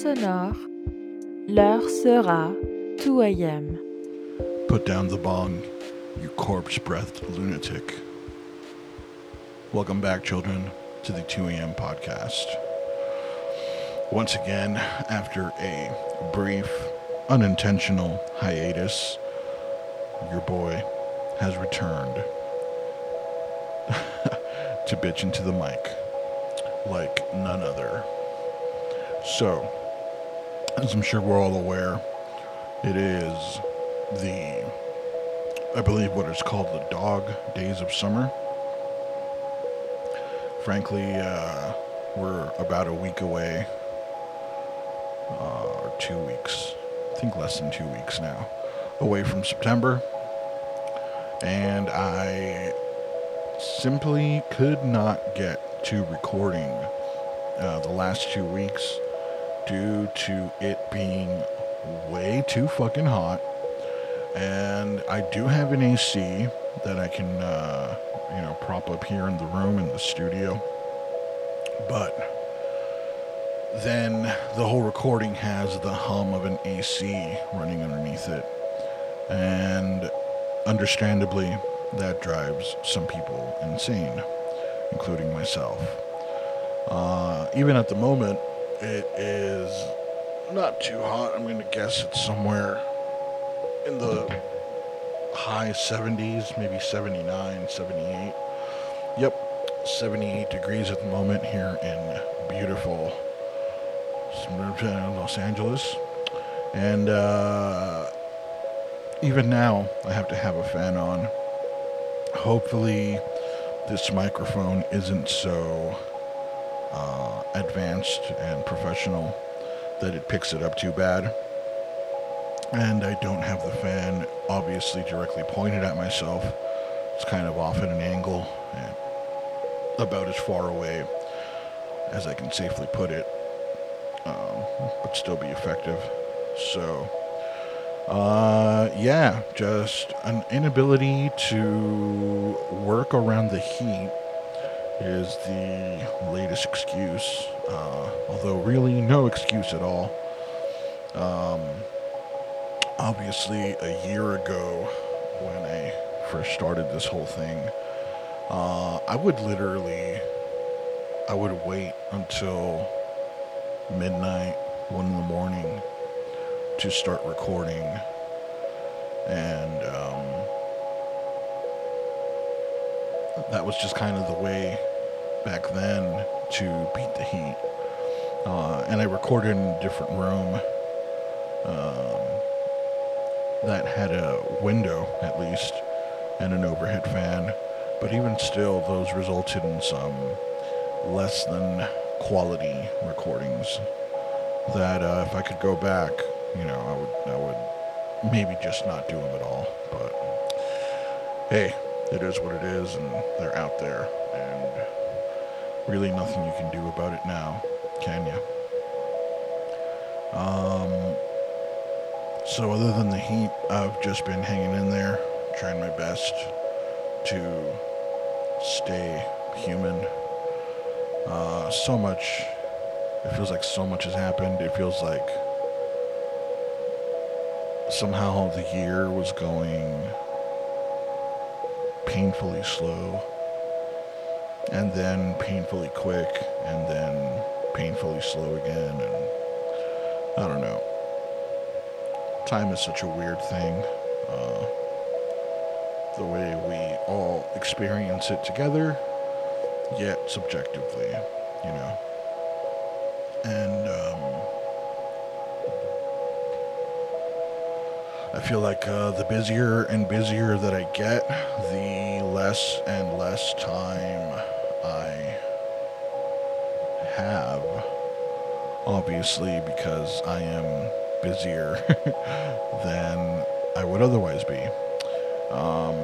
sonore, l'heure sera 2 a.m. Put down the bong, you corpse breathed lunatic. Welcome back, children, to the 2 a.m. podcast. Once again, after a brief, unintentional hiatus, your boy has returned to bitch into the mic like none other. So, as I'm sure we're all aware, it is the, I believe, what is called the dog days of summer. Frankly, uh, we're about a week away, uh, or two weeks, I think less than two weeks now, away from September. And I simply could not get to recording uh, the last two weeks due to it being way too fucking hot. And I do have an AC that I can, uh, you know, prop up here in the room in the studio. But then the whole recording has the hum of an AC running underneath it. And understandably, that drives some people insane, including myself. Uh, even at the moment, it is not too hot. I'm going to guess it's somewhere in the high 70s, maybe 79, 78. Yep, 78 degrees at the moment here in beautiful Los Angeles. And uh, even now, I have to have a fan on. Hopefully, this microphone isn't so uh, advanced and professional that it picks it up too bad. And I don't have the fan obviously directly pointed at myself. It's kind of off at an angle about as far away as I can safely put it, um, but still be effective. So, uh, yeah, just an inability to work around the heat is the latest excuse, uh, although really no excuse at all. Um, obviously, a year ago, when I first started this whole thing, uh, I would literally, I would wait until midnight, one in the morning, to start recording, and um, that was just kind of the way back then to beat the heat. Uh, and I recorded in a different room um, that had a window, at least, and an overhead fan. But even still, those resulted in some less than quality recordings. That uh, if I could go back, you know, I would, I would maybe just not do them at all. But hey, it is what it is, and they're out there, and really nothing you can do about it now, can you? Um, so other than the heat, I've just been hanging in there, trying my best to stay human. Uh, so much, it feels like so much has happened. It feels like somehow the year was going painfully slow and then painfully quick, and then painfully slow again, and I don't know. Time is such a weird thing. Uh, the way we all experience it together, yet subjectively, you know. And um, I feel like uh, the busier and busier that I get, the less and less time I have. Obviously, because I am busier than I would otherwise be. Um,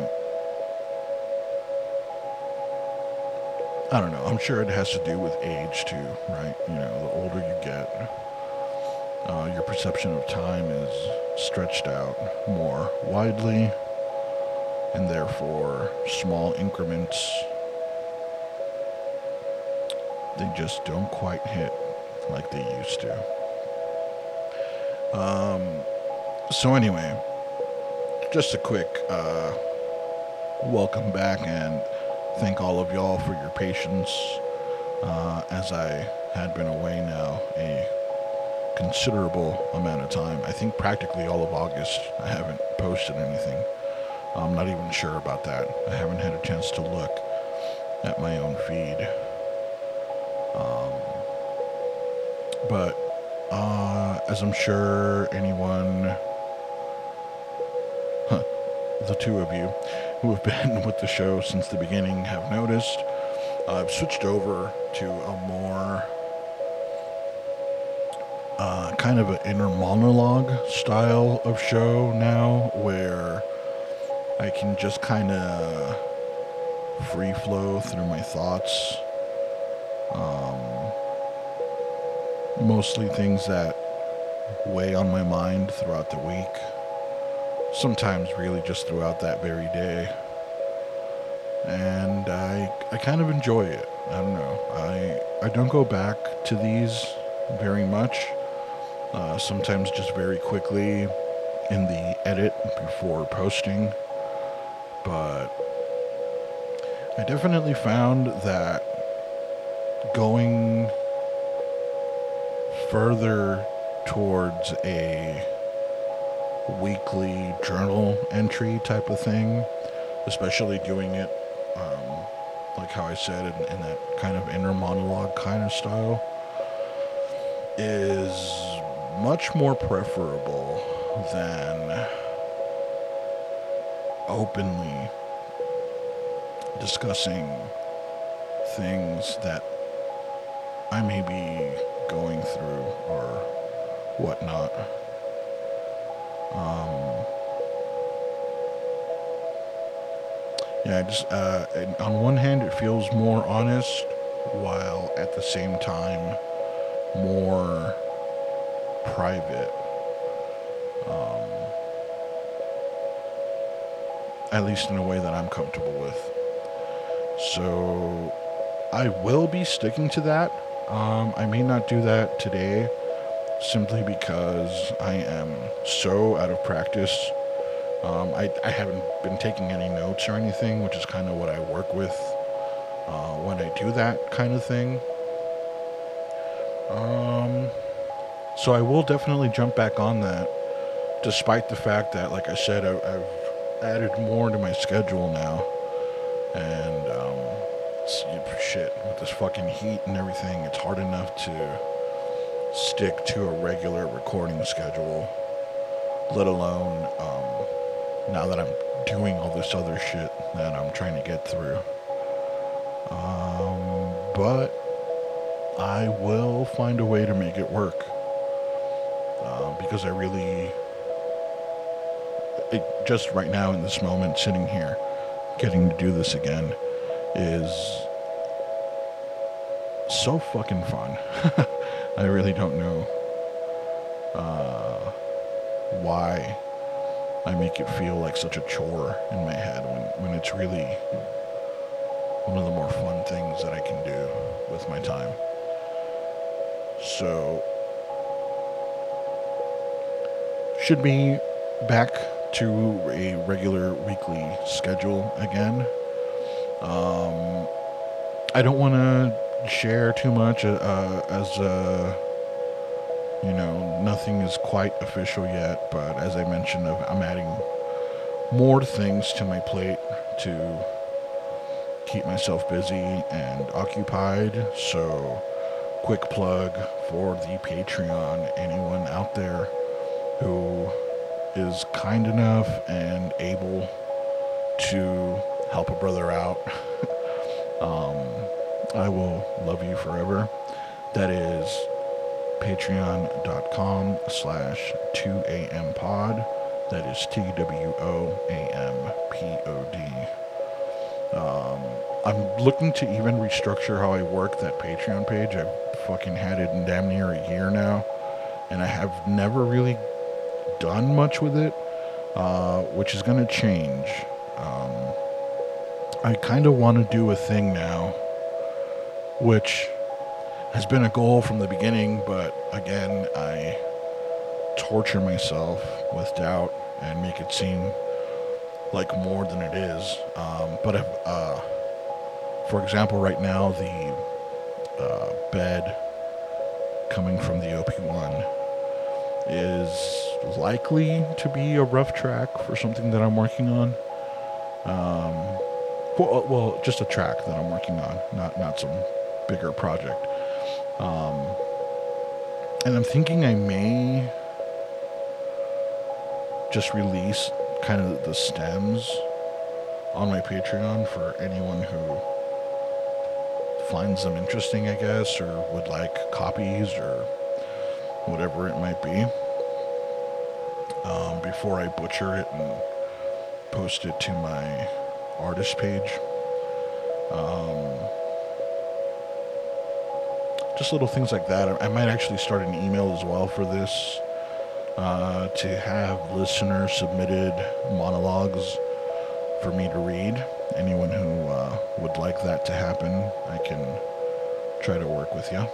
I don't know. I'm sure it has to do with age too, right? You know, the older you get, uh, your perception of time is stretched out more widely, and therefore small increments they just don't quite hit like they used to. Um, so anyway, just a quick uh, welcome back and thank all of y'all for your patience uh, as I had been away now a considerable amount of time. I think practically all of August I haven't posted anything. I'm not even sure about that. I haven't had a chance to look at my own feed. Um, but uh, as I'm sure anyone, huh, the two of you who have been with the show since the beginning have noticed, I've switched over to a more uh, kind of an inner monologue style of show now where I can just kind of free flow through my thoughts. Um, mostly things that weigh on my mind throughout the week. Sometimes, really, just throughout that very day. And I, I kind of enjoy it. I don't know. I, I don't go back to these very much. Uh, sometimes just very quickly in the edit before posting. But I definitely found that going further towards a weekly journal entry type of thing, especially doing it um, like how I said in, in that kind of inner monologue kind of style, is much more preferable than openly discussing things that I may be going through or whatnot. Um, yeah, just uh, on one hand, it feels more honest, while at the same time more private. Um, at least in a way that I'm comfortable with. So I will be sticking to that. Um, I may not do that today simply because I am so out of practice. Um, I, I haven't been taking any notes or anything, which is kind of what I work with uh, when I do that kind of thing. Um, so I will definitely jump back on that, despite the fact that, like I said, I, I've added more to my schedule now. And, um, shit, with this fucking heat and everything, it's hard enough to stick to a regular recording schedule, let alone, um, now that I'm doing all this other shit that I'm trying to get through. Um, but I will find a way to make it work. Uh, because I really it, just right now in this moment, sitting here, getting to do this again, is so fucking fun. I really don't know uh, why I make it feel like such a chore in my head when, when it's really one of the more fun things that I can do with my time. So, should be back to a regular weekly schedule again. Um, I don't want to share too much uh, uh, as uh, you know nothing is quite official yet. But as I mentioned, I'm adding more things to my plate to keep myself busy and occupied. So, quick plug for the Patreon. Anyone out there who is kind enough and able to help a brother out, um, I will love you forever. That is patreon.com slash 2am pod. That is T W O A M P O D. Um, I'm looking to even restructure how I work that Patreon page. I've fucking had it in damn near a year now, and I have never really done much with it, uh, which is going to change. Um, I kind of want to do a thing now, which has been a goal from the beginning, but again, I torture myself with doubt and make it seem like more than it is. Um, but if, uh, for example, right now the uh, bed coming from the OP1 is likely to be a rough track for something that I'm working on. Um, well, well, just a track that I'm working on, not not some bigger project. Um, and I'm thinking I may just release kind of the stems on my Patreon for anyone who finds them interesting, I guess, or would like copies or whatever it might be. Um, before I butcher it and post it to my artist page. Um, just little things like that. I might actually start an email as well for this uh, to have listener submitted monologues for me to read. Anyone who uh, would like that to happen, I can try to work with you.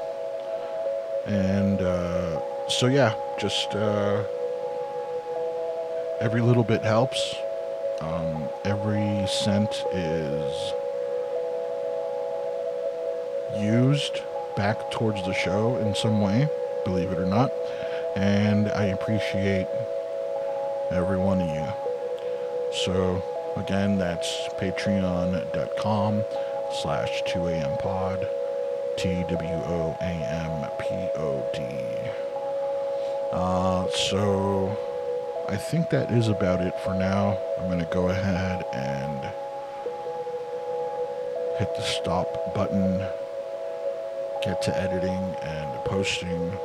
And uh, so, yeah, just uh, every little bit helps. Um, every cent is used back towards the show in some way, believe it or not. And I appreciate every one of you. So, again, that's patreon.com slash 2am pod. T W O A M P O D. Uh, so I think that is about it for now. I'm going to go ahead and hit the stop button, get to editing and posting,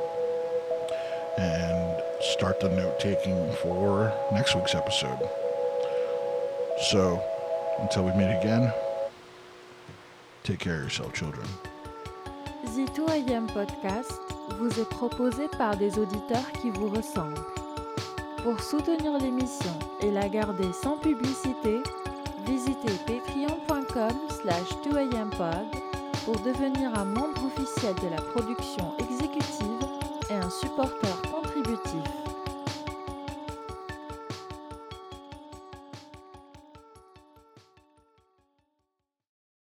and start the note taking for next week's episode. So until we meet again, take care of yourself, children. The 2AM podcast vous est proposé par des auditeurs qui vous ressemblent. Pour soutenir l'émission et la garder sans publicité, visitez patreon.com slash 2ampod pour devenir un membre officiel de la production exécutive et un contributif.